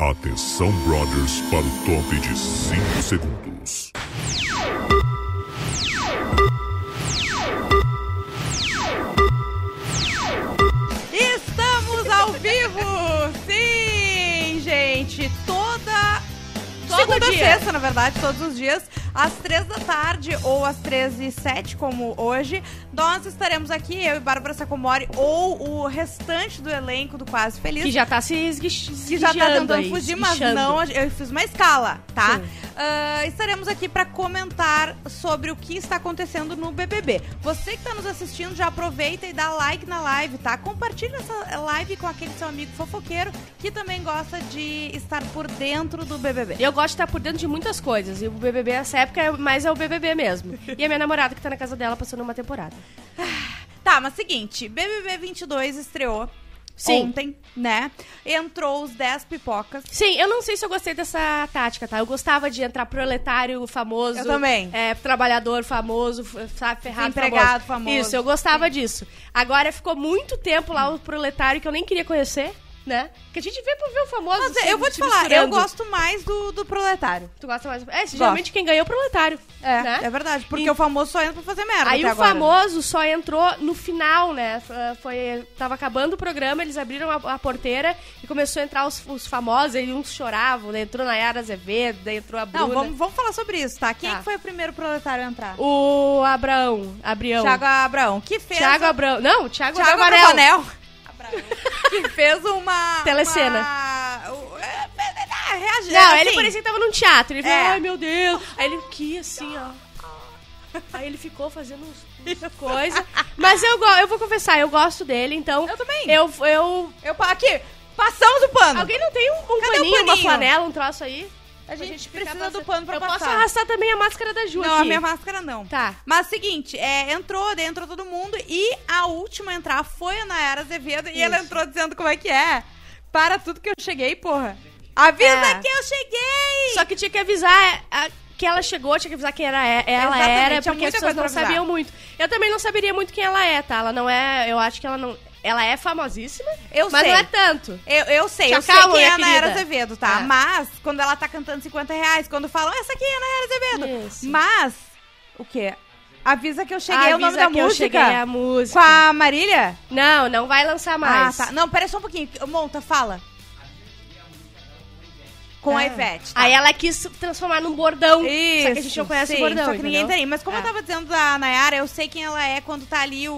Atenção, brothers, para o top de 5 segundos. Estamos ao vivo! Sim, gente! Toda. Segunda dia. sexta, na verdade, todos os dias, às três da tarde ou às três e sete, como hoje, nós estaremos aqui, eu e Bárbara Sacomori, ou o restante do elenco do Quase Feliz. Que já tá se esguich... que já tá tentando aí, fugir, mas esguichando. não, eu fiz uma escala, tá? Ah, estaremos aqui pra comentar sobre o que está acontecendo no BBB. Você que tá nos assistindo, já aproveita e dá like na live, tá? Compartilha essa live com aquele seu amigo fofoqueiro que também gosta de estar por dentro do BBB. Eu gosto de estar por dentro de muitas coisas. E o BBB nessa época é mais é o BBB mesmo. E a minha namorada que tá na casa dela passando uma temporada. Tá, mas seguinte, BBB 22 estreou Sim. ontem, né? Entrou os 10 pipocas. Sim, eu não sei se eu gostei dessa tática, tá? Eu gostava de entrar proletário famoso. Eu também. É, trabalhador famoso, sabe, ferrado Desempregado famoso. famoso. Isso, eu gostava disso. Agora ficou muito tempo lá o proletário que eu nem queria conhecer, né? Que a gente vê por ver o famoso. Mas se- eu vou te falar, eu gosto mais do, do proletário. Tu gosta mais? É, geralmente quem ganhou é o proletário. É, né? é verdade, porque E- o famoso só entra pra fazer merda. Aí o agora. famoso só entrou no final, né? F- Foi, tava acabando o programa, eles abriram a, a porteira e começou a entrar os, os famosos, aí uns choravam, daí entrou Nayara Azevedo, daí entrou a Bruna. Não, vamos, vamos falar sobre isso, tá? Quem Tá. que foi o primeiro proletário a entrar? O Abraão, Abrião. Thiago Abraão, que fez... Thiago Abraão. Não, Thiago, Thiago Abravanel. Que fez uma... Telecena. Uma... é, é, é, reagi- Não, assim, ele parecia que tava num teatro. Ele falou, É. ai meu Deus. Aí ele aqui, assim, ó. Aí ele ficou fazendo uns, uns coisa. Mas eu, eu vou confessar, eu gosto dele, então. Eu também. Eu, eu Eu, aqui, passamos o pano. Alguém não tem um, um Cadê o paninho, uma paninho? flanela, um troço aí? A Pra gente ficar precisa do pano pra Eu passar. posso arrastar também a máscara da Ju Não, aqui. a minha máscara não. Tá. Mas seguinte, é, entrou, entrou todo mundo e a última a entrar foi a Nayara Azevedo e ela Isso. entrou dizendo como é que é. Para tudo que eu cheguei, porra. Avisa É. que eu cheguei! Só que tinha que avisar a- que ela chegou, tinha que avisar quem era, ela Exatamente, era, porque muita as pessoas não sabiam muito. Eu também não saberia muito quem ela é, tá? Ela não é, eu acho que ela não... Ela é famosíssima, Eu mas sei. não é tanto. Eu, eu sei, eu sei acalma, quem é a minha Nayara. Azevedo, tá? É. Mas, quando ela tá cantando 50 reais, quando falam, essa aqui é a Nayara Azevedo. Isso. Mas, o quê? Avisa que eu cheguei, é o nome Avisa da que eu música. cheguei a música. Com a Marília? Não, não vai lançar mais. Ah, tá. Não, peraí só um pouquinho. Monta, fala. Com a Ah. Ivete, tá? Aí ela quis transformar num bordão. Isso, só que a gente não conhece sim, o bordão, Só que ninguém tem. Mas como É. eu tava dizendo da Nayara, eu sei quem ela é quando tá ali o,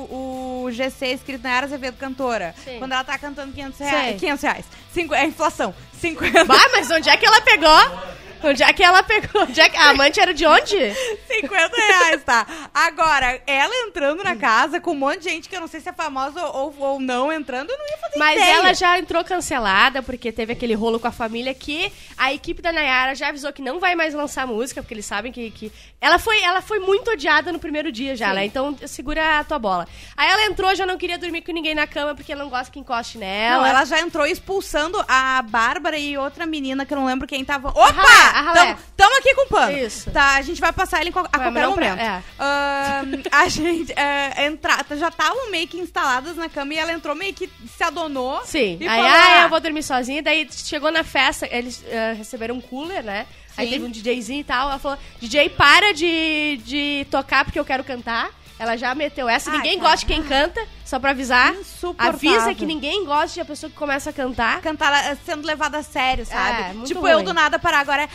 o GC escrito Nayara Azevedo cantora. Sim. Quando ela tá cantando 500 Sei. reais. 500 reais. Cinco, é inflação. 50. Bah, mas onde é que ela pegou? Onde é que ela pegou? Onde é que... A amante era de onde? 50 reais, tá? Agora, ela entrando na casa com um monte de gente que eu não sei se é famosa ou, ou não entrando, eu não ia fazer Mas ideia. ela já entrou cancelada, porque teve aquele rolo com a família que a equipe da Nayara já avisou que não vai mais lançar música, porque eles sabem que. que... Ela, foi, ela foi muito odiada no primeiro dia já, Sim. né? Então segura a tua bola. Aí ela entrou, já não queria dormir com ninguém na cama, porque ela não gosta que encoste nela. Não, ela já entrou expulsando a Bárbara e outra menina que eu não lembro quem tava. Opa! Ralé. Tamo, tamo aqui com o pano. Isso. Tá, a gente vai passar ele a Vai, qualquer não pra- momento. é. Ahn, a gente é, entra, já estavam meio que instaladas na cama e ela entrou meio que se adonou. Sim. E aí, falou, ah, ah, eu vou dormir sozinha. Daí chegou na festa, eles eh, receberam um cooler, né? Aí teve um DJzinho e tal. Ela falou: DJ, para de, de tocar porque eu quero cantar. Ela já meteu essa. Ai, ninguém cara. gosta de quem canta, só pra avisar. Avisa que ninguém gosta de a pessoa que começa a cantar. Cantar ela sendo levada a sério, sabe? É, tipo, ruim. eu do nada parar agora.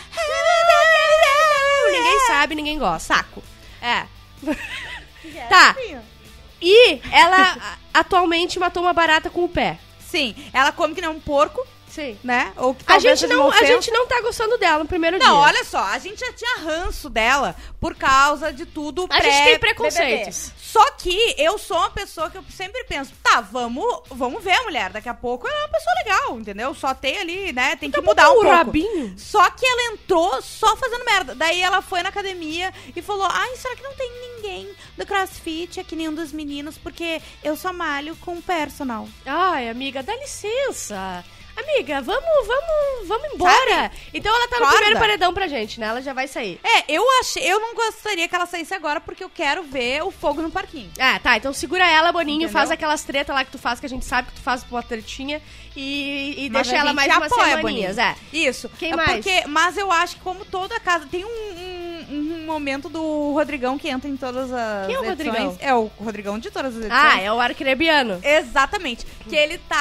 Ninguém sabe, ninguém gosta. Saco. É. Tá. E ela atualmente matou uma barata com o pé. Sim, ela come que nem um porco, Sim. né? Ou que A gente, não, a gente não tá gostando dela no primeiro dia. Não, olha só, a gente já tinha ranço dela por causa de tudo A gente tem preconceitos. BBB. Só que eu sou uma pessoa que eu sempre penso, tá, vamos, vamos ver a mulher, daqui a pouco ela é uma pessoa legal, entendeu? Só tem ali, né, tem que mudar um o pouco. rabinho. Só que ela entrou só fazendo merda. Daí ela foi na academia e falou: Ai, será que não tem ninguém do crossfit aqui, nenhum dos meninos? Porque eu só malho com personal. Ai, amiga, dá licença. Amiga, vamos, vamos, vamos embora. Então ela tá no Acorda. primeiro paredão pra gente, né? Ela já vai sair. É, eu achei, eu não gostaria que ela saísse agora porque eu quero ver o fogo no parquinho. Ah, tá. Então segura ela, Boninho, Entendeu? faz aquelas tretas lá que tu faz, que a gente sabe que tu faz uma tretinha. E, e deixa ela mais umas apoia, semaninhas. Boninho. É. Isso. Quem É mais? Porque, mas eu acho que como toda casa tem um, um, momento do Rodrigão que entra em todas as Quem é o edições. Rodrigão? É o Rodrigão de todas as edições. Ah, é o arcrebiano. Exatamente. Que ele tá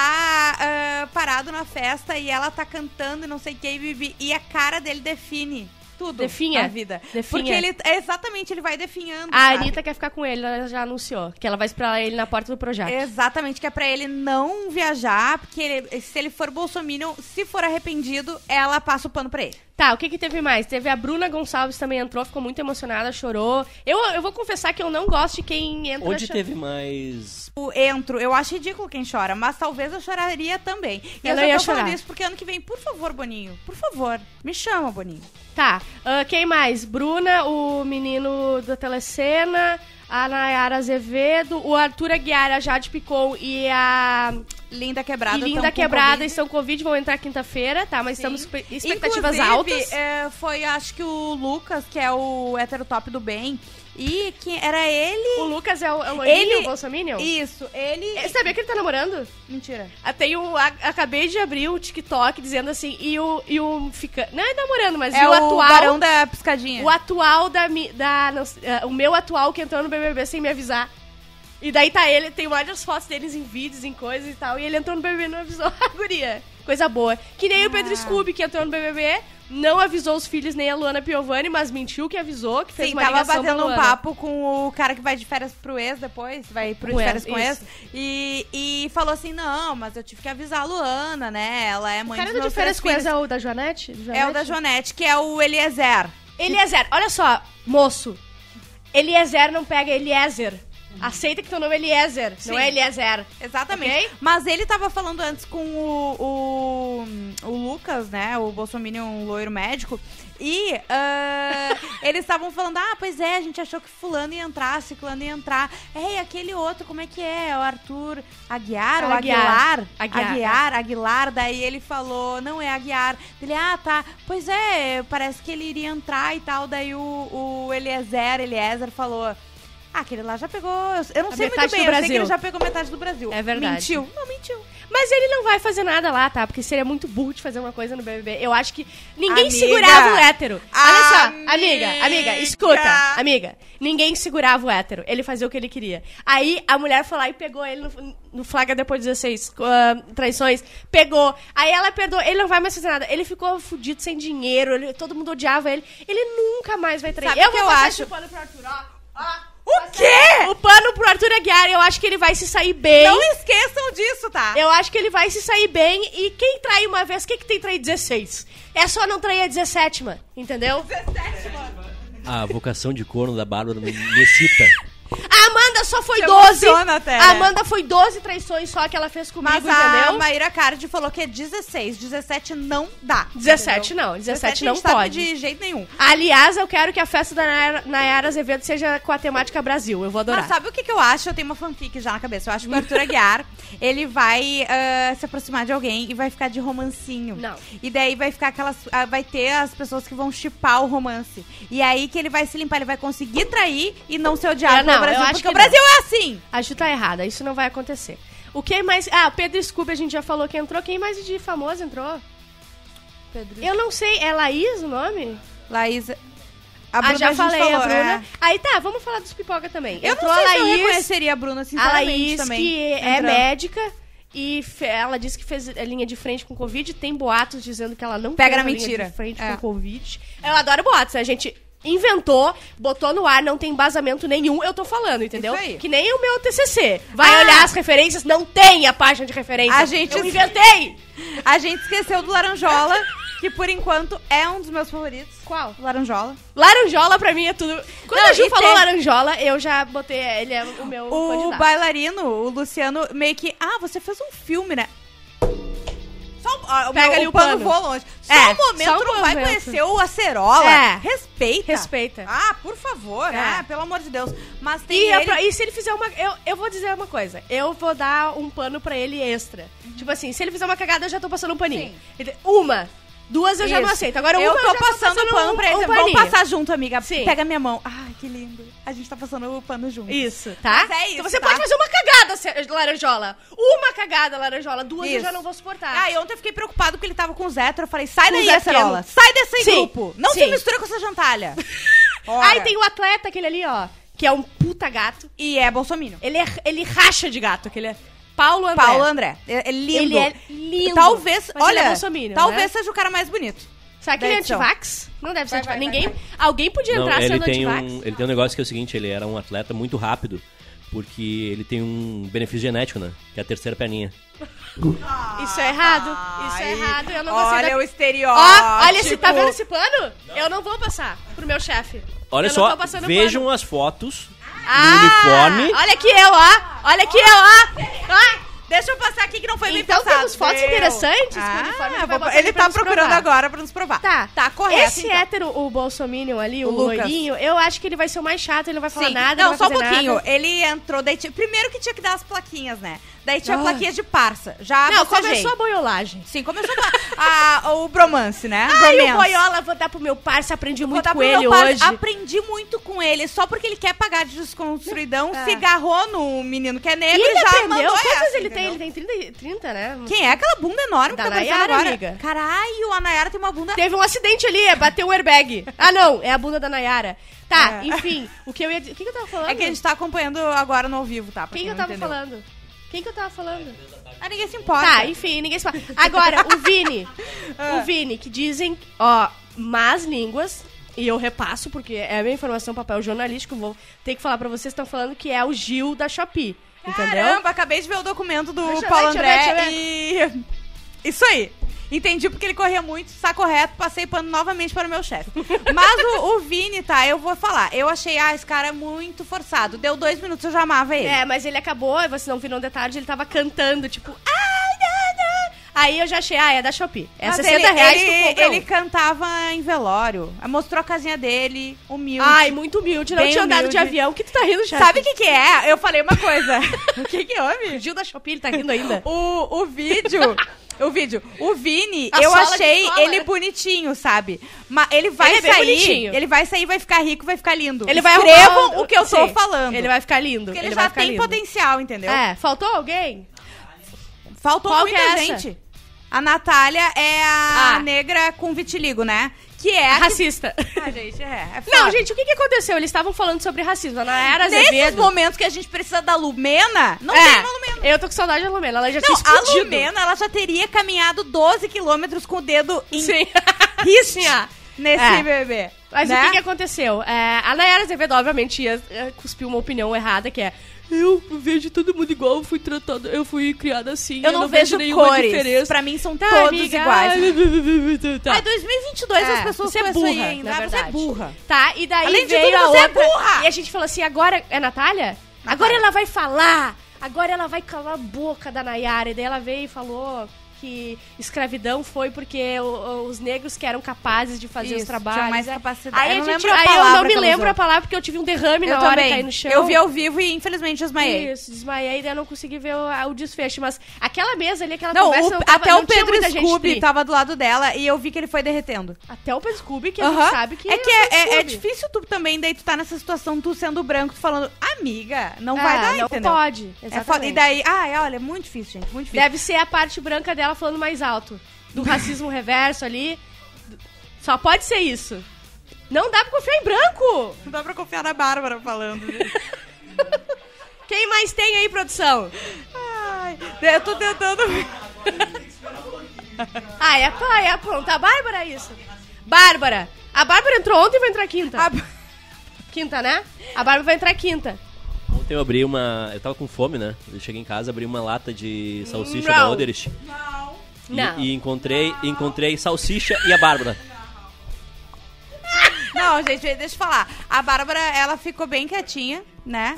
ah, parado na festa e ela tá cantando e não sei o que, e, e a cara dele define tudo Definha. na vida. Definha. Porque ele, é exatamente, ele vai definhando. A sabe? Anitta quer ficar com ele, ela já anunciou. Que ela vai esperar ele na porta do projeto. Exatamente, que é pra ele não viajar, porque ele- se ele for bolsominion, se for arrependido, ela passa o pano pra ele. Tá, o que que teve mais? Teve a Bruna Gonçalves também entrou, ficou muito emocionada, chorou. Eu, eu vou confessar que eu não gosto de quem entra Onde teve mais. Eu entro, eu acho ridículo quem chora, mas talvez eu choraria também. E Eu eu ia tô falando chorar. isso porque ano que vem, por favor, Boninho, por favor, me chama, Boninho. Tá, ah, quem mais? Bruna, o menino da telecena, a Nayara Azevedo, o Arthur Aguiar, a Jade Picon e a Linda Quebrada. e Linda Quebrada Covid. estão com Covid, vão entrar quinta-feira, tá? Mas Sim. estamos com expectativas Inclusive, altas. é, foi, acho que o Lucas, que é o heterotop do bem, e que era ele... O Lucas é o, é o Ele- o Bolsominion? Isso, ele... É, Sabia que ele tá namorando? Mentira. Ah, Tem o, a- acabei de abrir o TikTok dizendo assim, e o, e o fica, não é namorando, mas É e o, o atual, barão da piscadinha. o atual da, da não ah, o meu atual que entrou no BBB sem me avisar. E daí tá ele, tem várias fotos deles em vídeos, em coisas e tal, e ele entrou no BBB e não avisou a guria. Coisa boa. Que nem o Pedro Ah. Scooby, que entrou no BBB, não avisou os filhos nem a Luana Piovani, mas mentiu que avisou, que fez Sim, uma tava batendo um papo com o cara que vai de férias pro ex depois, vai pro Com de ex, férias com ex, e, e falou assim, não, mas eu tive que avisar a Luana, né, ela é O mãe cara dos do meus de férias com ex é o da Joanete? É o da Joanete, que é o Eliezer. Eliezer, olha só, moço. Eliezer não pega Eliezer. Aceita que teu nome é Eliezer, não Sim. é Eliezer. Exatamente. Ok? Mas ele tava falando antes com o, o, o Lucas, né? O Bolsominion loiro médico. E ah, eles estavam falando, ah, pois é, a gente achou que fulano ia entrar, ciclano ia entrar. Ei, aquele outro, como é que é? É O Arthur Aguiar ou Aguiar. Aguilar? Aguiar, Aguiar, Aguilar. Daí ele falou, não é Aguiar. Ele, ah, tá. Pois é, parece que ele iria entrar e tal. Daí o, o Eliezer, Eliezer falou... Ah, aquele lá já pegou. Eu não A sei muito bem, eu sei que Brasil. ele já pegou metade do Brasil. É verdade. Mentiu. Não, mentiu. Mas ele não vai fazer nada lá, tá? Porque seria muito burro de fazer uma coisa no BBB. Eu acho que ninguém Amiga. segurava o hétero. Olha só, Amiga. amiga, escuta, amiga. Ninguém segurava o hétero. Ele fazia o que ele queria. Aí a mulher foi lá e pegou ele no, no flagra depois de 16 ah, traições. Pegou. Aí ela perdoou. Ele não vai mais fazer nada. Ele ficou fudido sem dinheiro. ele- todo mundo odiava ele. Ele nunca mais vai trair. Sabe eu o que vou eu acho? ó. ó. O quê? O pano pro Arthur Aguiar, eu acho que ele vai se sair bem. Não esqueçam disso, tá? Eu acho que ele vai se sair bem. E quem trai uma vez, quem que tem trair 16? É só não trair a 17, mano. Entendeu? A vocação de corno da Bárbara me me excita. Amanda só foi Te 12. emociona até, A? Amanda foi 12 traições só que ela fez comigo, Mas a entendeu? Maíra Card falou que é 16. 17 não dá. 17 entendeu? não, 17 a não gente sabe pode. de jeito nenhum. Aliás, eu quero que a festa da Nayara- Nayara Azevedo seja com a temática Brasil. Eu vou adorar. Mas sabe o que, que eu acho? Eu tenho uma fanfic já na cabeça. Eu acho que o Arthur Aguiar, ele vai ah, se aproximar de alguém e vai ficar de romancinho. Não. E daí vai ficar aquelas. ah, vai ter as pessoas que vão chipar o romance. E aí que ele vai se limpar, ele vai conseguir trair e não ser odiado É, não, pelo Brasil. porque que o Brasil é assim! A Ju tá errada, isso não vai acontecer. O que mais. Ah, o Pedro Scooby a gente já falou que entrou. Quem mais de famoso entrou? Eu não sei, é Laís o nome? Laís. A ah, Bruna já gente falei, falou, a Bruna. é. Aí tá, vamos falar dos pipoca também. Eu entrou não sei a se eu Laís. reconheceria a Bruna, A sinceramente, Laís, também. que é médica. E ela disse que fez a linha de frente com Covid. Tem boatos dizendo que ela não Pega fez na a linha mentira. de frente É. com Covid. Eu adoro boatos, a gente inventou, botou no ar, não tem embasamento nenhum, eu tô falando, entendeu? Isso aí. Que nem o meu TCC. Vai Ah! olhar as referências, não tem a página de referência. A gente- Eu inventei! A gente esqueceu do Laranjola, que por enquanto é um dos meus favoritos. Qual? Laranjola. Laranjola pra mim é tudo. Quando Não, a Ju e falou tem- laranjola, eu já botei ele é o meu O candidato. bailarino, o Luciano, meio que. Ah, você fez um filme, né? Só, ó, o Pega meu- ali o o pano pano. voa longe. Só É, um momento só um não vai conhecer o acerola. É. Respeita. Respeita. Ah, por favor. É. É. pelo amor de Deus. Mas tem E, é ele... e se ele fizer uma. Eu, eu vou dizer uma coisa. Eu vou dar um pano pra ele extra. Tipo assim, se ele fizer uma cagada, eu já tô passando um paninho. Sim. Uma. Duas eu já não Isso. aceito. Agora eu uma tô eu passando o pano um- pra ele. um Vamos passar junto, amiga. Sim. Pega minha mão. Ai, que lindo. A gente tá passando o pano junto. Isso, tá? Mas é isso, então você tá? pode fazer uma cagada, se- laranjola. Uma cagada, laranjola. Duas eu Isso. já não vou suportar. Ah, e ontem eu fiquei preocupado porque ele tava com os héteros. Eu falei, sai Com daí, acerola. Sai desse Sim. grupo. Não se Sim. mistura com essa jantalha. Aí tem o atleta, aquele ali, ó. Que é um puta gato. E é bolsominion. Ele, é, ele racha de gato, aquele é Paulo André. Paulo André. É, é lindo. Ele é lindo. Talvez, Mas ele olha, é talvez né? seja o cara mais bonito. Será que ele é antivax? Não deve ser Vai, antivax. vai, Ninguém. vai, Alguém podia Não, entrar ele sendo tem, antivax. um, ele tem um negócio que é o seguinte, ele era um atleta muito rápido, porque ele tem um benefício genético, né? Que é a terceira perninha. Isso é errado. Isso é errado. Eu não gostei Olha da... o estereótipo. Ó, olha esse, tá vendo esse pano? Eu não vou passar pro meu chefe. Olha Eu não só, vejam pano. as fotos Ah, uniforme. Olha aqui eu, ó. Olha aqui eu, ó. ó. Deixa eu passar aqui que não foi bem Então passado. temos fotos Meu. interessantes com o Ah, uniforme que vai vou- ele tá procurando provar. agora pra nos provar. Tá. Tá correto, Esse então. hétero, o Bolsominion ali, o, O loirinho, eu acho que ele vai ser o mais chato, ele não vai falar Sim. nada, não, não só um pouquinho. nada. Ele entrou, daí tinha- primeiro que tinha que dar as plaquinhas, né? Daí tinha Ah. plaquinhas de parça. Já Não, começou a boiolagem. Sim, começou a, a- o bromance, né? O Bromance. boiola, vou dar pro meu parça, aprendi Vou muito com ele hoje. Aprendi muito com ele. Só porque ele quer pagar de desconstruidão, É. se agarrou no menino que é negro e, ele já aprendeu. mandou Quantos essa, ele tem? entendeu? Ele tem 30, 30 né? Quem é aquela bunda enorme Da que tá Nayara, agora? amiga. Caralho, a Nayara tem uma bunda... Teve um acidente ali, bateu um airbag. Ah, não, é a bunda da Nayara. Tá, É. enfim, o que eu ia. O que, que eu tava falando? É que a gente tá acompanhando agora no ao vivo, tá? Quem que eu tava entendeu. falando? Quem que eu tava falando? Ah, ninguém se importa. Tá, enfim, ninguém se fala. Agora, o Vini. Ah. O Vini, que dizem, ó, más línguas. E eu repasso, porque é a minha informação, papel jornalístico. Vou ter que falar pra vocês. Estão falando que é o Gil da Shopee. Entendeu? Caramba, acabei de ver o documento do Paulo André e... Isso aí. Entendi porque ele corria muito, está correto, passei pano novamente para o meu chefe. Mas o, o Vini, tá, eu vou falar. Eu achei, ah, esse cara é muito forçado. Deu dois minutos, eu já amava ele. É, mas ele acabou, e vocês não viram de tarde, ele tava cantando, tipo. "Ai, não, não". Aí eu já achei, ah, é da Shopee. É Mas 60 ele, reais ele, ele um. cantava em velório. Mostrou a casinha dele, humilde. Ai, muito humilde. Não tinha andado de humilde. avião. O que tu tá rindo, chefe? Sabe o que que é? Eu falei uma coisa. o que que houve? Gil da Shopee, ele tá rindo ainda. O, o vídeo. O vídeo. O Vini, A eu achei ele bonitinho, sabe? Mas ele vai Ele é sair. Ele vai sair, vai ficar rico, vai ficar lindo. Ele vai Escrevam o que eu tô Sim, falando. Ele vai ficar lindo. Porque ele, vai já tem lindo. potencial, entendeu? É, faltou alguém? Faltou Qual muita é gente. A Natália é a Ah. negra com vitiligo, né? Que é a que... Racista. Ah, gente, é, é Não, gente, o que, que aconteceu? Eles estavam falando sobre racismo. A Nayara Nesses Azevedo... momentos que a gente precisa da Lumena, não é, tem uma Lumena. eu tô com saudade da Lumena. Ela já Não, tinha a explodido. Lumena, ela já teria caminhado 12 quilômetros com o dedo em Sim. riste nesse É. bebê. Mas né? o que, que aconteceu? É, a Nayara Azevedo, obviamente, ia é, cuspir uma opinião errada, que é eu vejo todo mundo igual, eu fui tratada, eu fui criada assim. Eu não, vejo nenhuma cores. diferença. Pra mim são Tá, todos amiga, iguais. ai, Tá. Ai, 2022 É, as pessoas você é burra, aí ainda. na Ah, Você é verdade. burra. Tá, e daí Além de veio tudo, a você é outra. burra! E a gente falou assim, agora é Natália? Agora ela vai falar! Agora ela vai calar a boca da Nayara. E daí ela veio e falou que escravidão foi porque o- os negros que eram capazes de fazer Isso, os trabalhos. mais é. capacidade. Aí, Eu não gente, aí eu não que me lembro a palavra porque eu tive um derrame Eu na hora também. caí no chão. Eu vi ao vivo e infelizmente desmaiei. Isso, desmaiei e eu não consegui ver o, o desfecho. Mas aquela mesa ali, aquela Não, conversa o- não tava, até não o Pedro Scooby tava do lado dela e eu vi que ele foi derretendo. Até o Pedro Scooby, que a Aham. gente sabe que é que o é, é- é Scooby. difícil tu também, daí tu tá nessa situação, tu sendo branco, tu falando, amiga, não É, vai dar, não entendeu? pode. É Exatamente. foda. E daí, ai, olha, é muito difícil, gente, muito difícil. Deve ser a parte branca dela falando mais alto. Do racismo reverso ali. Só pode ser isso. Não dá pra confiar em branco! Não dá pra confiar na Bárbara falando. Quem mais tem aí, produção? ai, eu tô tentando... Ah, é, pá, é pronto. A Bárbara é isso. Bárbara. A Bárbara entrou ontem e vai entrar quinta. A- Quinta, né? A Bárbara vai entrar quinta. Ontem eu abri uma. Eu tava com fome, né? Eu cheguei em casa, abri uma lata de salsicha Não. da Oderich. E, Não. e encontrei, encontrei salsicha e a Bárbara. Não, gente, deixa eu falar. A Bárbara, ela ficou bem quietinha, né?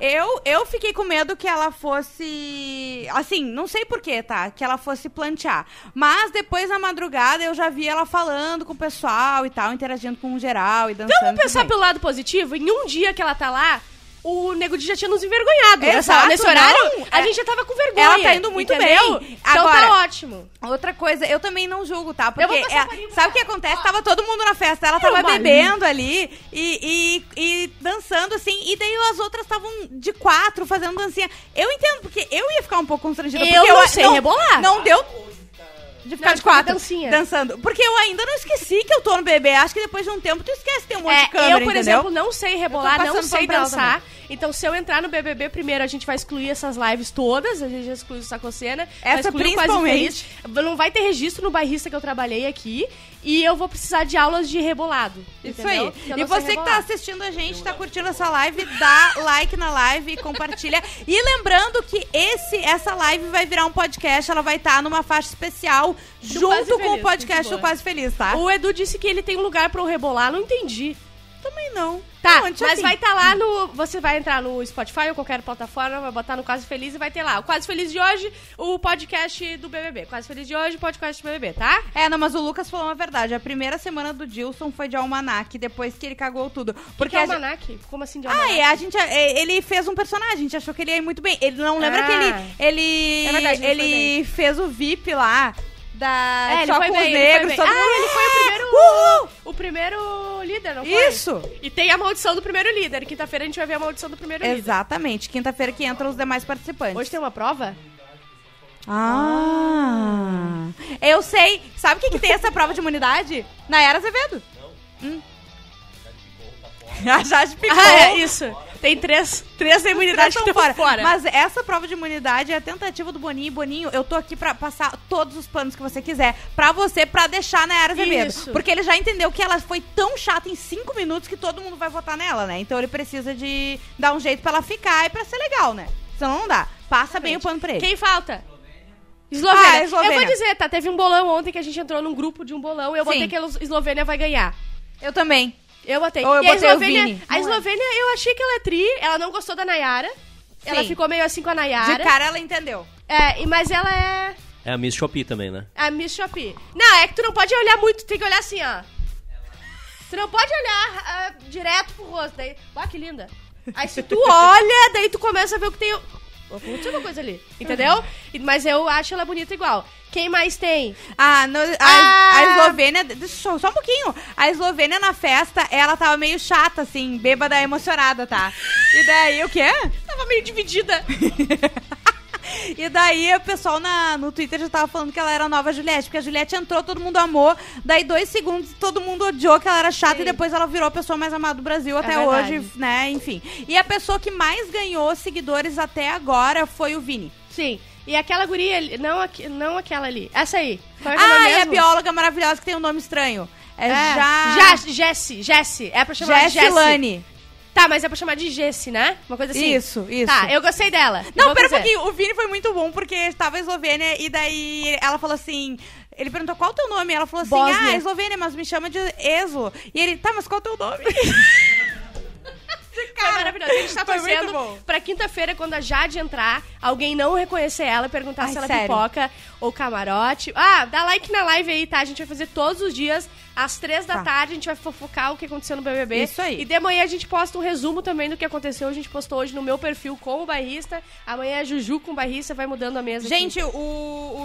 Eu, eu fiquei com medo que ela fosse. Assim, não sei porquê, tá? Que ela fosse plantear. Mas depois na madrugada eu já vi ela falando com o pessoal e tal, interagindo com o geral e dançando. Vamos pensar bem. pelo lado positivo? Em um dia que ela tá lá, o Nego Di já tinha nos envergonhado. Exato, nesse horário, não, a é- gente já tava com vergonha. Ela tá indo muito entendeu? bem. Então Agora- tá ótimo. Outra coisa, eu também não julgo, tá? Eu Porque é- sabe o que acontece? Ó. Tava todo mundo na festa, ela tava bebendo ali e, e, e dançando assim, e daí as outras estavam de quatro fazendo dancinha. Eu entendo, porque eu ia ficar um pouco constrangida. Eu porque não sei rebolar. Não deu. De ficar Não, de de quatro, dancinha. dançando. Porque eu ainda não esqueci que eu tô no bebê. Acho que depois de um tempo tu esquece que tem um monte de É, câmera, eu, por entendeu? exemplo, não sei rebolar, não sei dançar. Então, se eu entrar no BBB primeiro, a gente vai excluir essas lives todas. A gente já exclui o Sacocena. Essa principalmente. Não vai ter registro no bairrista que eu trabalhei aqui. E eu vou precisar de aulas de rebolado. Isso entendeu? aí. E você que tá assistindo a gente, tá curtindo essa live, dá like na live e compartilha. E lembrando que esse, essa live vai virar um podcast, ela vai estar numa faixa especial Junto com o podcast do. Quase Feliz, tá? O Edu disse que ele tem um lugar pra eu rebolar, não entendi. Também não. Tá, Não, mas assim. vai estar lá no. Você vai entrar no Spotify ou qualquer plataforma, vai botar no Quase Feliz e vai ter lá. O Quase Feliz de hoje, o podcast do BBB. Quase Feliz de hoje, o podcast do BBB, tá? É, não, mas o Lucas falou uma verdade. A primeira semana do Dilson foi de almanac, depois que ele cagou tudo. Porque Porque é a o gente... Almanac? Como assim de Ah, Almanac? e a gente, é, ele fez um personagem, a gente achou que ele ia ir muito bem. Ele não lembra Ah. que ele, ele, É verdade, ele fez o VIP lá da É, ele só foi com bem, os ele foi negros, bem. todo Ah, mundo. ele foi o primeiro. Uhul! O primeiro líder, não foi? Isso. E tem a maldição do primeiro líder. Quinta-feira a gente vai ver a maldição do primeiro líder. Exatamente. Quinta-feira que entram os demais participantes. Hoje tem uma prova? Ah. Eu sei. Sabe o que, que tem essa prova de imunidade? Nayara Azevedo. Hum. A Jade picou. Ah, é, isso. Tem três, três da imunidade três que estão fora. Mas essa prova de imunidade é a tentativa do Boninho. Boninho, eu tô aqui pra passar todos os panos que você quiser pra você, pra deixar na Era Azevedo. Porque ele já entendeu que ela foi tão chata em cinco minutos que todo mundo vai votar nela, né? Então ele precisa de dar um jeito pra ela ficar e pra ser legal, né? Senão não dá. Passa bem o pano pra ele. Quem falta? Eslovênia. Ah, Eslovênia. Eu vou dizer, tá? Teve um bolão ontem que a gente entrou num grupo de um bolão e eu Sim. botei que a Eslovênia vai ganhar. Eu também. Eu botei. Ou eu e a botei o Eslovênia, Vini. a Não é. Eslovênia, eu achei que ela é tri, ela não gostou da Nayara. Ela Sim. ficou meio assim com a Nayara. De cara ela entendeu. É, e- mas ela é É a Miss Shopee também, né? a Miss Shopee. Não, é que tu não pode olhar muito, tu tem que olhar assim, ó. Tu não pode olhar ah, direto pro rosto. Daí, que linda. Aí se tu olha, daí tu começa a ver o que tem. Aconteceu uma coisa ali, entendeu? E- Mas eu acho ela bonita igual. Quem mais tem? Ah, no- a, Ah! a Eslovênia. Deixa eu- só um pouquinho. A Eslovênia na festa, ela tava meio chata, assim, bêbada, emocionada, tá? E daí, o quê? Tava meio dividida. E daí o pessoal na, no Twitter já tava falando que ela era a nova Juliette, porque a Juliette entrou, todo mundo amou, daí dois segundos todo mundo odiou que ela era chata Sim. e depois ela virou a pessoa mais amada do Brasil até verdade. hoje, né? Enfim. E a pessoa que mais ganhou seguidores até agora foi o Vini. Sim. E aquela guria ali, não, aqui- não aquela ali. Essa aí. Qual é é Ah, e a bióloga maravilhosa que tem um nome estranho. É, É. já. Jessie, Jessie. É pra chamar. Jessilane. Tá, mas é pra chamar de Jessie, né? Uma coisa assim. Isso, isso. Tá, eu gostei dela. Não, pera um pouquinho. O Vini foi muito bom porque tava Eslovênia e daí ela falou assim. Ele perguntou qual o teu nome? Ela falou assim: Bósnia. Ah, Eslovênia, mas me chama de Eslo. E ele, tá, mas qual o teu nome? Foi maravilhoso. A gente tá torcendo pra quinta-feira, quando a Jade entrar, alguém não reconhecer ela e perguntar Ai, se ela é sério? pipoca ou camarote. Ah, dá like na live aí, tá? A gente vai fazer todos os dias, às três da Tá. tarde, a gente vai fofocar o que aconteceu no BBB. Isso aí. E de manhã a gente posta um resumo também do que aconteceu. A gente postou hoje no meu perfil com o bairrista. Amanhã é Juju com o bairrista, vai mudando a mesa. aqui. Gente, o,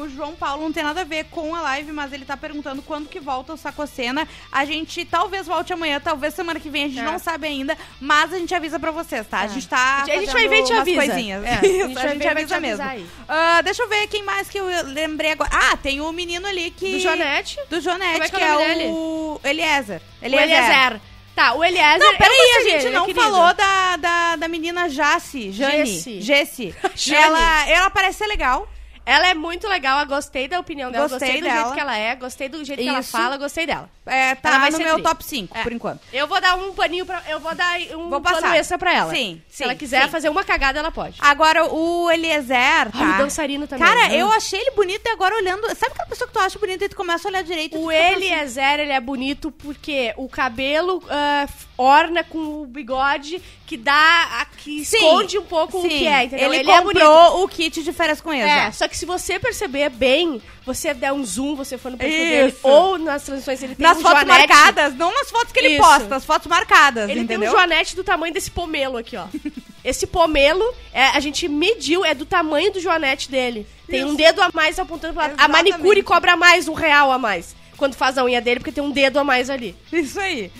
o João Paulo não tem nada a ver com a live, mas ele tá perguntando quando que volta o Sacocena. A gente talvez volte amanhã, talvez semana que vem, a gente É. não sabe ainda, mas a gente avisa pra vocês, tá? A gente tá. A gente vai ver e te avisa. coisinhas. É, a Isso, gente a gente ver e vai avisa mesmo. Ah, deixa eu ver quem mais que eu lembrei agora. Ah, tem o menino ali que. Do Jonete. Do Jonete, é que que, é o é, nome o Eliezer. O Eliezer. Eliezer. Tá, o Eliezer. Não, peraí, a gente dele, não querido. falou da, da, da menina Jace, Jane. Jessie. Jane. ela, ela parece ser legal. Ela é muito legal, eu gostei da opinião dela, Gostei gostei, do dela. jeito que ela é, gostei do jeito que ela Isso. fala, gostei dela. É, Ela tá vai no ser meu tri. top 5, É. por enquanto. Eu vou dar um paninho pra. Eu vou dar um Vou passar. extra pra ela. Sim, Se sim, ela quiser sim. fazer uma cagada, ela pode. Agora, o Eliezer, tá? Ai, o dançarino também. Cara, né? eu achei ele bonito e agora olhando... Sabe aquela pessoa que tu acha bonita e tu começa a olhar direito? O Eliezer, ele é bonito porque o cabelo ah, orna com o bigode que dá. a- que Sim, esconde um pouco o que é, entendeu? Ele, é bonito. comprou o kit de férias com ele. É, só que se você perceber bem, você der um zoom, você for no perfil Isso. dele, ou nas transições ele tem Nas um fotos joanete. marcadas, não nas fotos que ele Isso. posta, as fotos marcadas, Ele entendeu? tem um joanete do tamanho desse pomelo aqui, ó. Esse pomelo, é, a gente mediu, é do tamanho do joanete dele. Tem um dedo a mais apontando pro lado. A Exatamente. manicure cobra mais um real a mais. Quando faz a unha dele, porque tem um dedo a mais ali. Isso aí.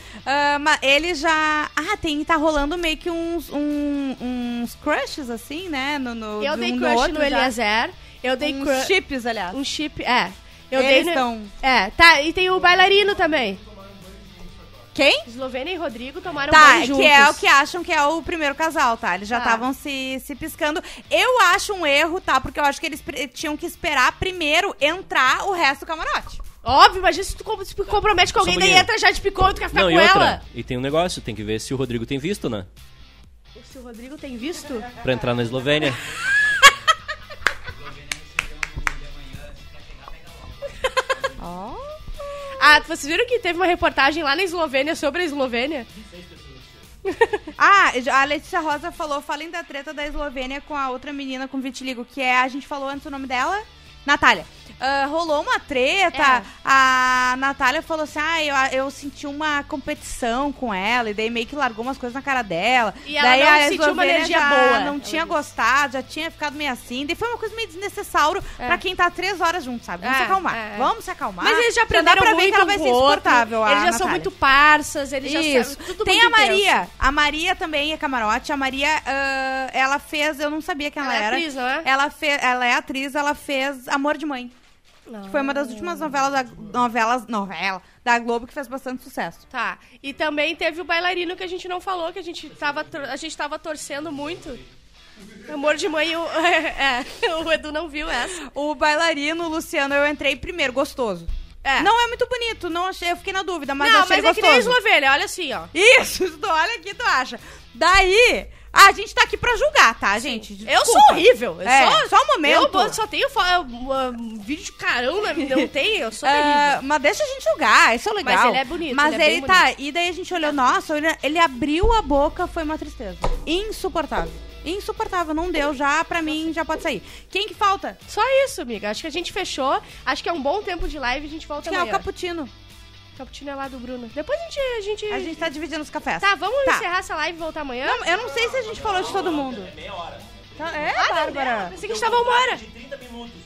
Mas ele já. Ah, tem. Tá rolando meio que uns, um- uns crushes, assim, né? No, no, Eu de dei um crush outro no já. Eu dei Uns crush. chips, aliás. Um chip, é. Eu Eles dei estão- É, tá. E tem o bailarino também. Quem? Eslovênia e Rodrigo tomaram Tá, banho juntos. que é o que acham que é o primeiro casal, tá? Eles já Tá. estavam se, se piscando. Eu acho um erro, tá? Porque eu acho que eles tinham que esperar primeiro entrar o resto do camarote. Óbvio, imagina se tu com- se compromete com Só um alguém, daí entra já de picou e tu quer ficar Não, com e outra, ela. e tem um negócio, tem que ver se o Rodrigo tem visto, né? Se o Rodrigo tem visto... Pra entrar na Eslovênia. Ah, vocês viram que teve uma reportagem lá na Eslovênia sobre a Eslovênia? Ah, a Letícia Rosa falou, falem da treta da Eslovênia com a outra menina com vitiligo, que é, a gente falou antes o nome dela, Natália. Ah, rolou uma treta, É. a Natália falou assim, ah, eu, eu senti uma competição com ela, e daí meio que largou umas coisas na cara dela. E ela daí não a sentiu uma energia já boa, não tinha disse. gostado, já tinha ficado meio assim, daí foi uma coisa meio desnecessário pra quem tá três horas junto, sabe? Vamos É, se acalmar, é. vamos se acalmar. Mas eles já dá aprenderam pra ver que ela vai ser outro, insuportável, Eles já são Natália. muito parças, eles já Isso. sabem tudo Tem a Maria. intenso. A Maria também é camarote. A Maria, ah, ela fez, eu não sabia quem ela, Ela é era. atriz, não é? Ela, fez, ela é atriz, ela fez Amor de Mãe. Que foi uma das últimas novelas da, novelas, novela da Globo que fez bastante sucesso. Tá. E também teve o bailarino que a gente não falou, que a gente tava, a gente tava torcendo muito. Amor de mãe, o, é, o Edu não viu essa. O bailarino, o Luciano, eu entrei primeiro, gostoso. É. Não é muito bonito, não achei, eu fiquei na dúvida, mas não, achei mas ele é que nem a gostoso. Eslovênia, olha assim, ó. Isso, tu olha aqui, tu acha. Daí, a gente tá aqui pra julgar, tá, gente? Eu sou horrível. É, sou, só um momento. Eu só tenho uh, vídeo de carão, né? não tem, eu sou Ah, terrível. mas deixa a gente julgar, isso é legal. Mas ele é bonito, Mas ele é ele, tá, e daí a gente olhou, nossa, ele, abriu a boca, foi uma tristeza. Insuportável. Insuportável, não deu, já pra mim já pode sair. Quem que falta? Só isso, amiga. Acho que a gente fechou. Acho que é um bom tempo de live e a gente volta Quem é o amanhã. Caputino? Cappuccino é lá do Bruno. Depois a gente... A gente... A gente tá dividindo os cafés. Tá, vamos Tá. encerrar essa live e voltar amanhã? Não, eu não sei se a gente falou de todo mundo. É meia hora. É, Ah, Bárbara. Pensei que a gente tava uma hora.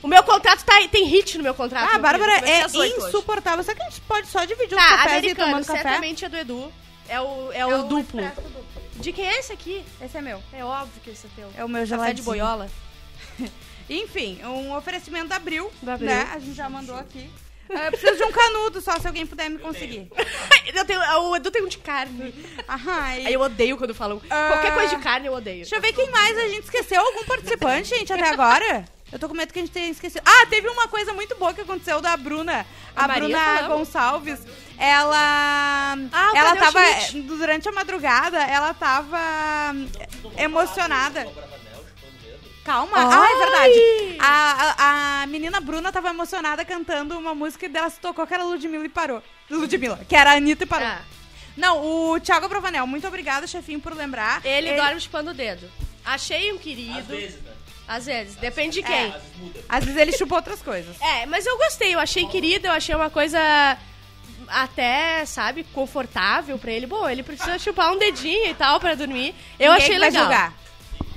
O meu contrato tá, tem hit no meu contrato. Ah, a meu Bárbara é às oito hoje. insuportável. Será que a gente pode só dividir os Tá, cafés e ir americano, tomando café? certamente é do Edu. É o, é o duplo. De quem é esse aqui? Esse é meu. É óbvio que esse é teu. É o meu Café geladinho. de boiola. Enfim, um oferecimento da Abril, Da Abril. né? A gente já mandou aqui. Ah, Eu preciso de um canudo só, se alguém puder me conseguir. Eu tenho, o Edu tem um de carne. Aí eu odeio quando falam. Qualquer coisa de carne eu odeio. Deixa eu ver quem mais a gente esqueceu. Algum participante, gente, até agora? Eu tô com medo que a gente tenha esquecido. Ah, teve uma coisa muito boa que aconteceu da Bruna. A, A Maria Bruna. Gonçalves. Ela. Ah, o ela Tadeu tava. Schmidt. Durante a madrugada, ela tava emocionada. Calma. Ah, é verdade. A, a, a menina Bruna tava emocionada cantando uma música e dela se tocou que era Ludmilla e parou. Ludmilla, que era a Anitta e parou. Ah, Não, o Thiago Bravanel, muito obrigada, chefinho, por lembrar. ele, dorme chupando o dedo. Achei um querido. Às vezes, Às vezes, depende de quem. Às vezes ele chupa outras coisas. É, mas eu gostei, eu achei querido, eu achei uma coisa até, sabe, confortável pra ele. Bom, ele precisa chupar um dedinho e tal pra dormir. Eu Ninguém achei vai legal. julgar.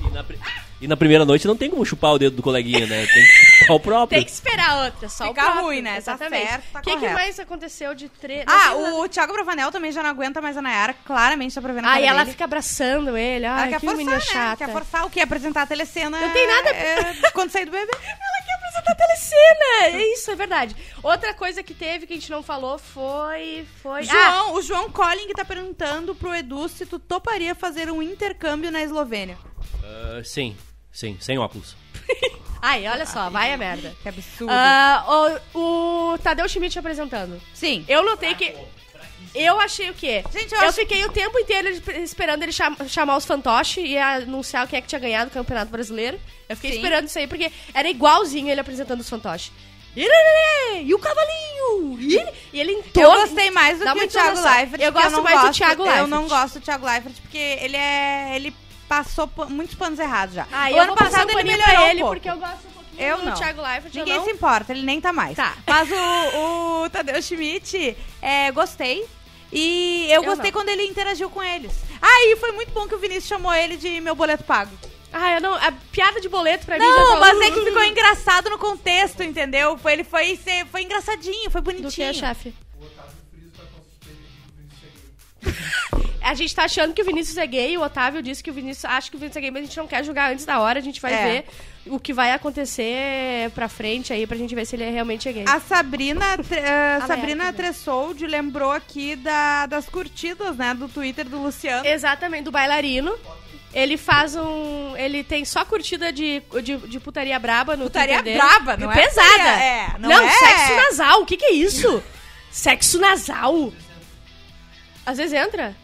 E na, pri- e na primeira noite não tem como chupar o dedo do coleguinha, né? Tem que chupar o próprio. Tem que esperar outra, só Fica o próprio. ruim, né? Tá Exatamente. tá O que, que mais aconteceu de treta? Ah, o Thiago Bravanel também já não aguenta mais a Nayara. Claramente tá pra ver na Ah, e ela dele. fica abraçando ele. Ela Ai, quer que forçar, menina né? chata. Quer forçar o quê? Apresentar a telecena. Não tem nada- é, quando sair do bebê. Ela quer apresentar a telecena! É Isso, é verdade. Outra coisa que teve que a gente não falou foi... foi... Ah, João, o João Colling tá perguntando pro Edu se tu toparia fazer um intercâmbio na Eslovênia. Ah, sim, sim, sem óculos. Ai, olha só, vai a merda. Que absurdo. Ah, o, o Tadeu Schmidt apresentando. Sim. Eu notei que. Eu achei o quê? Gente, eu eu acho- fiquei o tempo inteiro esperando ele cham- chamar os fantoches e anunciar quem é que tinha ganhado o Campeonato Brasileiro. Eu fiquei Sim. esperando isso aí, porque era igualzinho ele apresentando os fantoches. E o cavalinho! E ele, e ele em Eu gostei mais do Dá que uma o Thiago entonação. Leifert. Eu gosto não mais do gosto- Thiago Eu Leifert. não gosto do Thiago Leifert porque ele é... Ele passou pa- muitos panos errados já. Ah, o ano passado um ele melhorou pra um ele, pouco. porque eu gosto um pouquinho Eu do não. Thiago Leifert. Ninguém não... se importa, ele nem tá mais. Tá. Mas o, o Tadeu Schmidt, é, gostei. E eu, Eu gostei não. quando ele interagiu com eles. Ah, e foi muito bom que o Vinícius chamou ele de meu boleto pago. Ah, eu não... A piada de boleto pra mim já Não, tá- mas é que ficou engraçado no contexto, entendeu? Foi, ele foi, ser- foi engraçadinho, foi Do bonitinho. que, chefe? A gente tá achando que o Vinícius é gay, o Otávio disse que o Vinícius acha que o Vinícius é gay, mas a gente não quer julgar antes da hora, a gente vai É. ver o que vai acontecer pra frente aí, pra gente ver se ele realmente é gay. A Sabrina, Ah, Sabrina merda. Tressoldi lembrou aqui da- das curtidas, né, do Twitter do Luciano. Exatamente, do bailarino. Ele faz um. Ele tem só curtida de, de, de putaria braba no Putaria braba, não é Pesada. putaria, é, não não, é- sexo nasal. O que, que é isso? sexo nasal. Às vezes entra.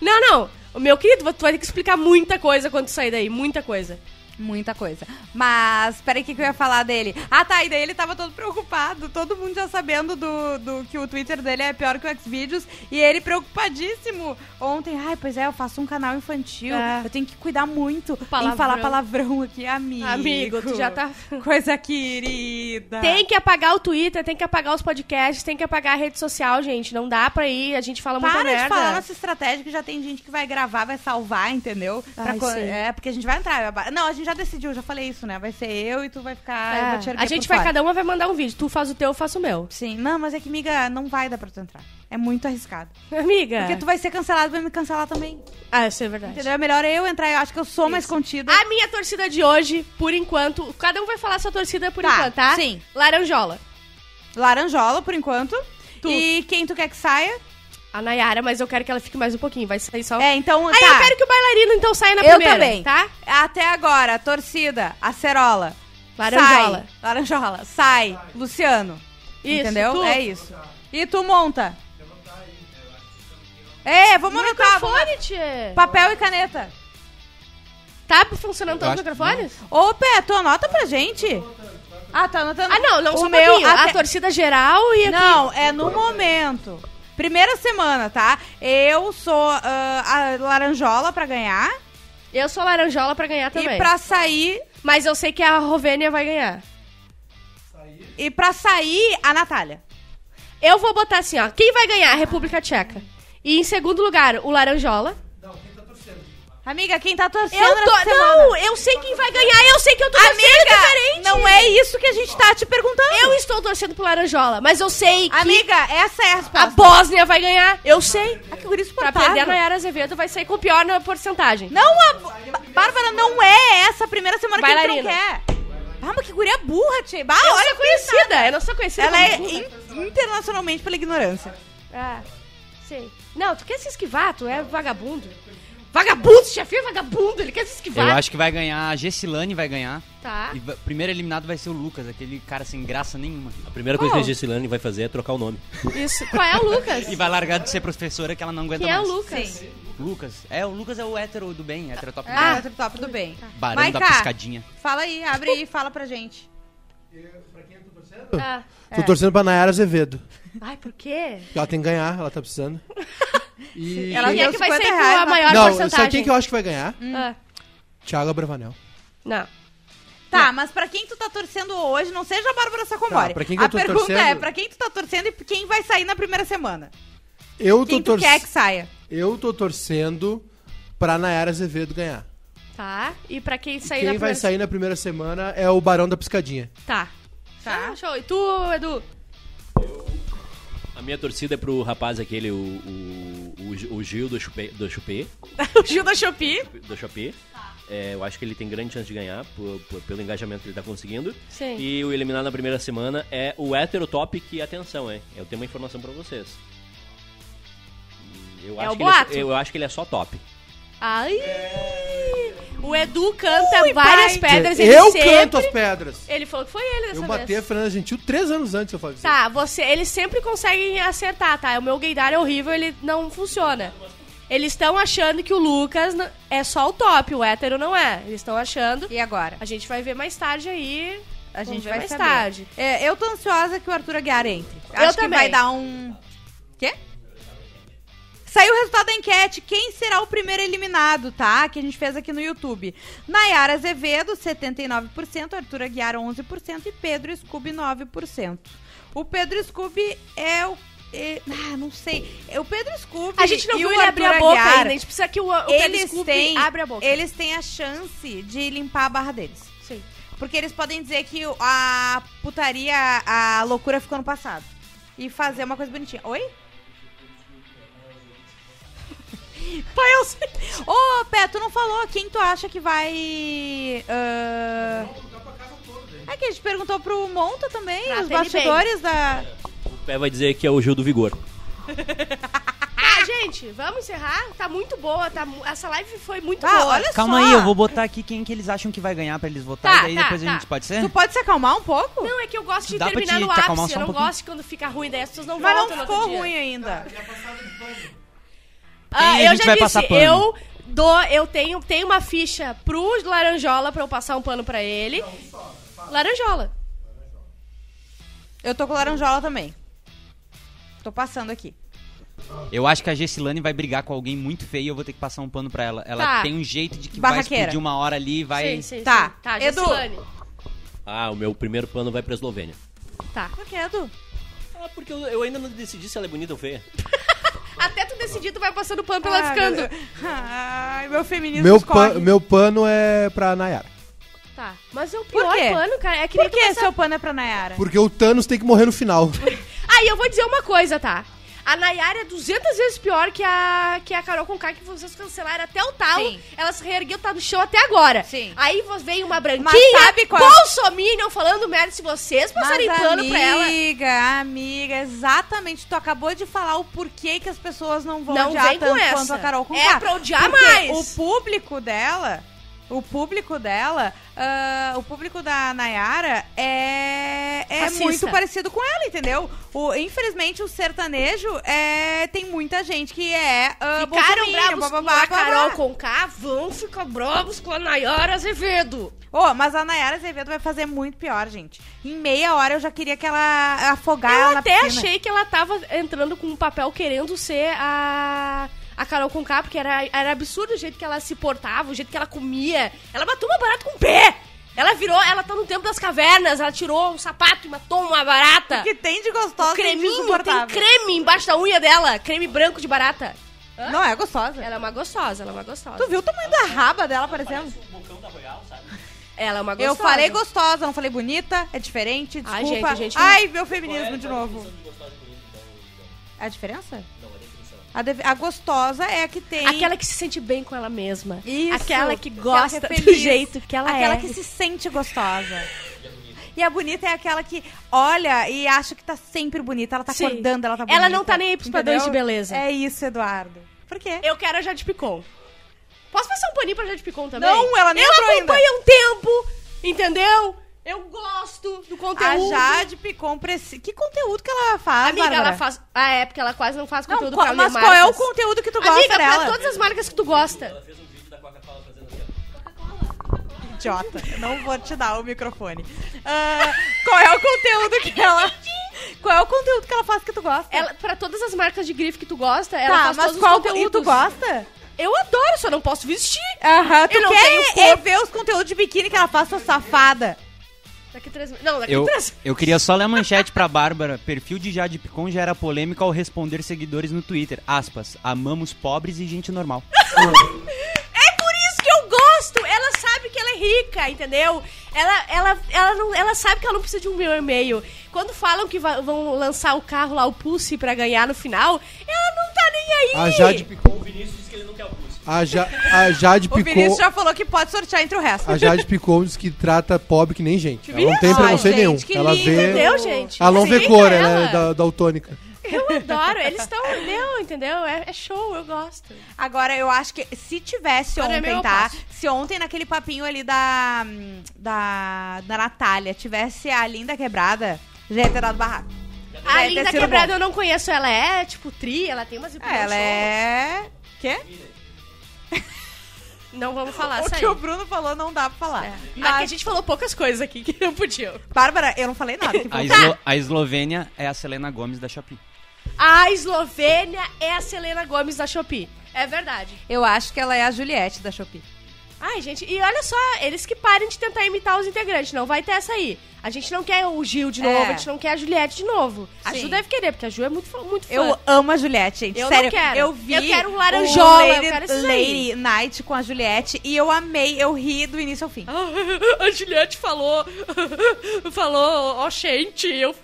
Não, não. Meu querido, tu vai ter que explicar muita coisa quando tu sair daí. Muita coisa. Muita coisa. Mas, peraí, o que, que eu ia falar dele? Ah, tá, e daí ele tava todo preocupado, todo mundo já sabendo do, do que o Twitter dele é pior que o Xvideos, e ele preocupadíssimo. Ontem, ai, pois é, eu faço um canal infantil, É. eu tenho que cuidar muito em Palavrão. falar palavrão aqui, amigo. Amigo, tu já tá- Coisa querida. Tem que apagar o Twitter, tem que apagar os podcasts, tem que apagar a rede social, gente. Não dá pra ir, a gente fala muita Para merda. de falar nossa estratégia que já tem gente que vai gravar, vai salvar, entendeu? Pra Ai, co- sim. é, porque a gente vai entrar. Não, a gente já decidiu, já falei isso, né? Vai ser eu e tu vai ficar. eu É, vou te erguer a gente vai, fora. cada uma vai mandar um vídeo. Tu faz o teu, eu faço o meu. Sim, não, mas é que, amiga, não vai dar pra tu entrar. É muito arriscado. Amiga. Porque tu vai ser cancelado, vai me cancelar também. Ah, isso é verdade. Entendeu? É melhor eu entrar, eu acho que eu sou mais contida. A minha torcida de hoje, por enquanto, cada um vai falar sua torcida por Tá, enquanto, tá? sim. Laranjola. Laranjola, por enquanto. Tu. E quem tu quer que saia? A Nayara, mas eu quero que ela fique mais um pouquinho. Vai sair só. É, então. Aí tá. eu quero que o bailarino então saia na Eu primeira. também. Tá? Até agora, torcida, acerola. Laranjola. Sai. Laranjola. Sai. Luciano. Isso, Entendeu? tu. É isso. E tu monta. É, vamos anotar. vamos- Microfone, tchê. Papel e caneta. Tá funcionando todos os microfones? Ô, Pé, tu anota pra gente. Ah, tá anotando. Ah, não, não o só um meu. pouquinho. até- A torcida geral e aqui. Não, é no momento. Primeira semana, tá? Eu sou ah, a laranjola pra ganhar. Eu sou laranjola pra ganhar também. E pra sair. Mas eu sei que a Rovênia vai ganhar. E pra sair, a Natália. Eu vou botar assim, ó. Quem vai ganhar? A República Tcheca. E em segundo lugar, o Laranjola. Amiga, quem tá torcendo Eu tô. semana? Não, eu sei quem vai ganhar eu sei que eu tô torcendo diferente. não é isso que a gente tá te perguntando. Eu estou torcendo pro Laranjola, mas eu sei que Amiga, essa é a a resposta. Bósnia vai ganhar. Eu sei. Ah, que guri Pra perder a Nayara Azevedo vai sair com pior na porcentagem. Não, a... Bárbara, não é essa a primeira semana que a gente não Bailarina. quer. Ah, mas que guria burra. Bah, Eu olha sou que conhecida, eu não sou conhecida Ela é in- internacionalmente pela ignorância. Ah, sei. Não, tu quer se esquivar, tu é vagabundo. Vagabundo, chefe é vagabundo, ele quer se esquivar. Eu acho que vai ganhar, a Gessilane vai ganhar. Tá. E primeiro eliminado vai ser o Lucas, aquele cara sem graça nenhuma. A primeira coisa Qual? que a Gessilane vai fazer é trocar o nome. Isso. Qual é o Lucas? E vai largar de ser professora que ela não aguenta Quem é mais. o Lucas? Sim. Lucas. É, o Lucas é o hétero do bem, hétero top do Ah, bem. tá top, tudo bem. Barão da Maiká, piscadinha. Fala aí, abre aí e fala pra gente. Ah. Tô torcendo pra Nayara Azevedo. Ai, por quê? Ela tem que ganhar, ela tá precisando. E Ela Quem é que vai 50 sair com reais a maior Não, porcentagem? sabe quem que eu acho que vai ganhar? Ah, Thiago Abravanel. não. Tá, mas pra quem tu tá torcendo hoje, não seja a Bárbara Sacomori. Tá, pra quem que a eu tô pergunta torcendo? é, pra quem tu tá torcendo e quem vai sair na primeira semana? Eu tô, Quem tu tor- quer que saia? eu tô torcendo pra Nayara Azevedo ganhar. Tá. E pra quem sair Quem na vai primeira- sair na primeira semana é o Barão da Piscadinha. Tá. Tá. Ah, show. E tu, Edu? A minha torcida é pro rapaz aquele, o, o, o, o Gil do Chupê, do Chupê, o Gil da Shopee. do Chupê. É, eu acho que ele tem grande chance de ganhar por- por- pelo engajamento que ele tá conseguindo. Sim. E o eliminado na primeira semana é o hétero top que, atenção, hein? Eu tenho uma informação pra vocês. Eu É acho o que ele boato? eu acho que ele é só top. Ai! O Edu canta Ui, várias pai. pedras, ele eu sempre... canto as pedras. Ele falou que foi ele dessa Eu vez. bati a Fernanda Gentil três anos antes eu fazer. Tá, você, eles sempre conseguem acertar, tá? O meu gaydar é horrível, ele não funciona. Eles estão achando que o Lucas é só o top, o hétero não é. Eles estão achando. E agora? A gente vai ver mais tarde aí. A Vamos gente vai mais saber. tarde. É, eu tô ansiosa que o Arthur Aguiar entre. Eu Acho que também. vai dar um... Quê? Saiu o resultado da enquete. Quem será o primeiro eliminado, tá? Que a gente fez aqui no YouTube. Nayara Azevedo, 79%. Arthur Aguiar, 11%. E Pedro Scooby, 9%. O Pedro Scooby é o... é- ah, não sei. O Pedro Scooby A gente não viu ele abrir a boca Aguiar, ainda. A gente precisa que o, o Pedro Scooby têm, abre a boca. eles têm a chance de limpar a barra deles. Sim. Porque eles podem dizer que a putaria, a loucura ficou no passado. E fazer uma coisa bonitinha. Oi? Pai, eu sei. Ô, Pé, tu não falou quem tu acha que vai. ah, É que a gente perguntou pro Monta também, Ah, os bastidores da. O pé vai dizer que é o Gil do Vigor. Tá, gente, vamos encerrar? Tá muito boa, tá, mu- essa live foi muito Ah, boa. olha Calma só. aí, eu vou botar aqui quem que eles acham que vai ganhar pra eles votarem. Tá, daí tá, depois tá. a gente pode ser? Tu pode se acalmar um pouco? Não, é que eu gosto de Dá pra terminar te- no te acalmar ápice. só Eu um não pouquinho? gosto quando fica ruim, daí as pessoas não Mas não voltam no outro ficou dia. ruim ainda. Ah, eu gente já vai disse, passar pano? eu dou, eu tenho, tenho uma ficha pro Laranjola pra eu passar um pano pra ele. Laranjola. Eu tô com laranjola também. Tô passando aqui. Eu acho que a Gessilane vai brigar com alguém muito feio e eu vou ter que passar um pano pra ela. Ela Tá. tem um jeito de que vai Barraqueira. explodir uma hora ali e vai... Sim, sim, Tá. sim. Tá, Edu. Gessilane. Ah, o meu primeiro pano vai pra Eslovênia. Tá. Por que, Edu? Ah, porque eu, eu ainda não decidi se ela é bonita ou feia. Até tu decidir, tu vai passando pano pra ela Ai, ficando. meu- Ai, meu feminismo Meu, escorre. pa- meu pano é pra Nayara. Tá. Mas o pior pano, cara, é que nem Por que seu pano é pra Nayara? Porque o Thanos tem que morrer no final. Aí eu vou dizer uma coisa, tá? A Nayara é 200 vezes pior que a, que a Carol Conká, que vocês cancelaram até o talo. Sim. Ela se reergueu, tá no chão até agora. Sim. Aí veio uma branquinha, Mas sabe qual é- bolsominion, falando merda se vocês passarem Mas, pano pra ela. amiga, amiga, exatamente. Tu acabou de falar o porquê que as pessoas não vão Não odiar tanto essa. quanto a Carol Conká. É pra odiar Porque mais. O público dela, o público dela, ah, o público da Nayara é, é muito parecido com ela, entendeu? O, infelizmente, o sertanejo é, tem muita gente que é uh, Ficaram bravos com a Carol Conká, vão ficar bravos com a Nayara Azevedo. Ô, mas a Nayara Azevedo vai fazer muito pior, gente. Em meia hora eu já queria que ela afogar ela Eu na até achei que ela tava entrando com um papel querendo ser a. A Carol Conká, porque era, era absurdo o jeito que ela se portava, o jeito que ela comia. Ela matou uma barata com o pé! Ela virou, ela tá no tempo das cavernas, ela tirou um sapato e matou uma barata. O que tem de gostosa de Creminho, tem creme embaixo da unha dela, creme branco de barata. Não é gostosa. Ela é uma gostosa, ela é uma gostosa. Tu viu o tamanho da raba dela aparecendo? Ela é uma gostosa. Eu falei gostosa, não falei bonita, é diferente, Ai, desculpa. gente, a gente- Ai, meu feminismo de novo. É a diferença? A, de- a gostosa é a que tem... Aquela que se sente bem com ela mesma. Isso. Aquela que Aquela gosta que é do feliz. jeito que ela Aquela é. que se sente gostosa. E a bonita é aquela que olha e acha que tá sempre bonita. Ela tá Sim. acordando, ela tá bonita. Ela não tá nem aí pros padrões de beleza. É isso, Eduardo. Por quê? Eu quero a Jade Picon. Posso passar um paninho pra Jade Picon também? Não, ela nem Eu entrou ainda. acompanho um tempo, entendeu? Eu gosto do A conteúdo. Jade Picon precisa... Que conteúdo que ela faz, Amiga, Bárbara? ela faz... Ah, é, porque ela quase não faz Não, conteúdo qual- pra mas qual é o conteúdo que tu gosta Amiga, dela? pra todas as marcas que tu gosta. Idiota, eu não vou te dar o microfone. Ah, qual é o conteúdo que ela... Qual é o conteúdo que ela faz que tu gosta? Ela, pra todas as marcas de grife que tu gosta, ela tá, faz mas todos qual... os conteúdos. E tu gosta? Eu adoro, só não posso vestir. Aham, tu Eu não quer tenho é corpo. ver os conteúdos de biquíni que ela faz, sua safada. Daqui três... Não, daqui Eu, três... eu queria só ler a manchete pra Bárbara. Perfil de Jade Picon gera polêmica ao responder seguidores no Twitter. Aspas. Amamos pobres e gente normal. É por isso que eu gosto. Ela sabe que ela é rica, entendeu? Ela, ela, ela, não, ela sabe que ela não precisa de um meu e-mail. Quando falam que vão lançar o carro lá, o Pulse, pra ganhar no final, ela não tá nem aí. A Jade Picon. O Vinícius disse que ele não quer o Pulse. A, ja, a Jade O Vinícius Picou. já falou que pode sortear entre o resto. A Jade Picou diz que trata pobre que nem gente. Ela não tem preconceito nenhum. que Ela lindo, vê. Entendeu, gente? Ela não vê cor, ela. é da, daltônica. Eu adoro, eles estão. Meu, entendeu? É, é show, eu gosto. Agora, eu acho que se tivesse Agora é ontem, meu tá? Se ontem naquele papinho ali da, da, da Natália tivesse a Linda Quebrada, já ia ter dado barraco. A Linda Quebrada bom. eu não conheço, ela é tipo tri, ela tem umas É, ela é... Quê? Não vamos falar O isso que aí. o Bruno falou não dá pra falar. É. Mas, Aqui a gente falou poucas coisas aqui que não podiam. Bárbara, eu não falei nada. que A. Eslo- a Eslovênia é a Selena Gomes da Shopee. A Eslovênia é a Selena Gomes da Shopee. É verdade. Eu acho que ela é a Juliette da Shopee. Ai, gente, e olha só, eles que parem de tentar imitar os integrantes, não vai ter essa aí. A gente não quer o Gil de É. novo, a gente não quer a Juliette de novo. A Sim. Ju deve querer, porque a Ju é muito, fã- muito fã. Eu amo a Juliette, gente. Eu Sério, não quero. eu vi Eu quero um o laranjola, eu Lady, quero esses aí. Lady Night com a Juliette e eu amei, eu ri do início ao fim. a Juliette falou. falou, ó, gente, eu.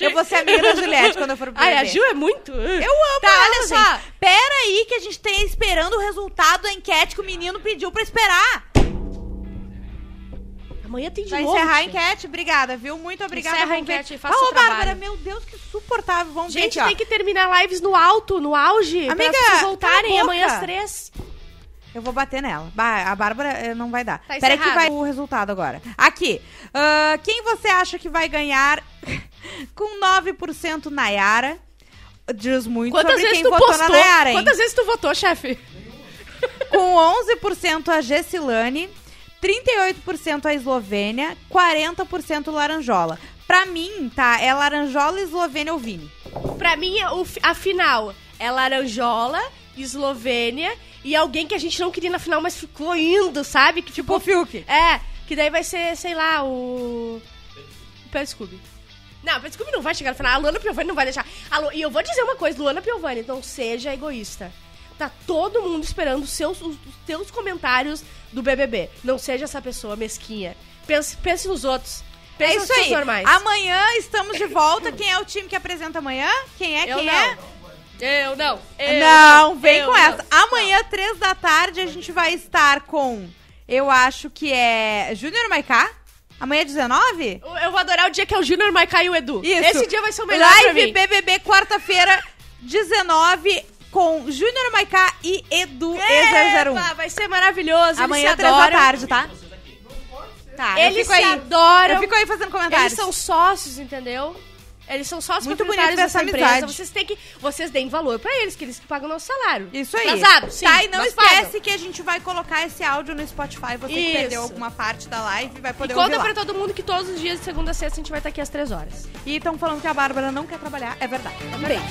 Eu vou ser amiga da Juliette quando eu for pro Ai, a. Ju é muito. Eu amo Tá, ela, olha só. gente. Pera aí que a gente tem esperando o resultado da enquete que o menino pediu pra esperar. Amanhã tem de Pra novo. encerrar a enquete, obrigada, viu? Muito obrigada. Encerra a Vamos ver. enquete e faça Ah, o ô, Bárbara, trabalho. meu Deus, que suportável. Vamos ver Gente, aqui, ó. tem que terminar lives no alto, no auge. Amiga, pra vocês voltarem cala a amanhã boca. às três. Eu vou bater nela. Ba- A Bárbara eh, não vai dar. Tá Pera aí que encerrado. vai o resultado agora. Aqui. ah, quem você acha que vai ganhar com 9% Nayara? Diz muito Quantas sobre vezes quem tu votou postou? na Nayara, hein? Quantas vezes tu votou, chefe? Com 11% a Gessilane, 38% a Eslovênia, 40% Laranjola. Pra mim, tá? É Laranjola, Eslovênia ou Vini. Pra mim, fi- a final é Laranjola, Eslovênia e alguém que a gente não queria na final, mas ficou indo, sabe? Que Tipo o Fiuk. É, que daí vai ser, sei lá, o. O Pedro Scooby. Não, o Pedro Scooby não vai chegar no final. A Luana Piovani não vai deixar. A Lu- E eu vou dizer uma coisa, Luana Piovani, não seja egoísta. Tá todo mundo esperando os seus, os, os teus comentários do BBB. Não seja essa pessoa mesquinha. Pense, pense nos outros. Pense É isso pessoas aí. normais. Amanhã estamos de volta. Quem é o time que apresenta amanhã? Quem é? Eu Quem não. é? Eu não. Eu não, vem eu com não. essa. Amanhã, três da tarde, a gente vai estar com. Eu acho que é. Júnior Maiká. Amanhã é 19? Eu- vou adorar o dia que é o Júnior, Maiká e o Edu. Isso. Esse dia vai ser o melhor pra Live mim. BBB, quarta-feira, 19, com Júnior Maiká e Edu Epa, E001. vai ser maravilhoso. Amanhã, eles se da adoram. tarde, tá? Tá, eu Eles fico se aí. adoram. Eu fico aí fazendo comentários. Eles são sócios, entendeu? Eles são sócios Muito proprietários bonito essa dessa empresa. amizade. Vocês têm que. Vocês deem valor pra eles, que eles que pagam o nosso salário. Isso aí. Atrasado, sim. tá, e não esquece pagam. que a gente vai colocar esse áudio no Spotify. Você que perdeu alguma parte da live vai E poder ouvir conta lá. pra todo mundo que todos os dias, de segunda a sexta, a gente vai estar aqui às três horas. E estão falando que a Bárbara não quer trabalhar. É verdade. Um beijo.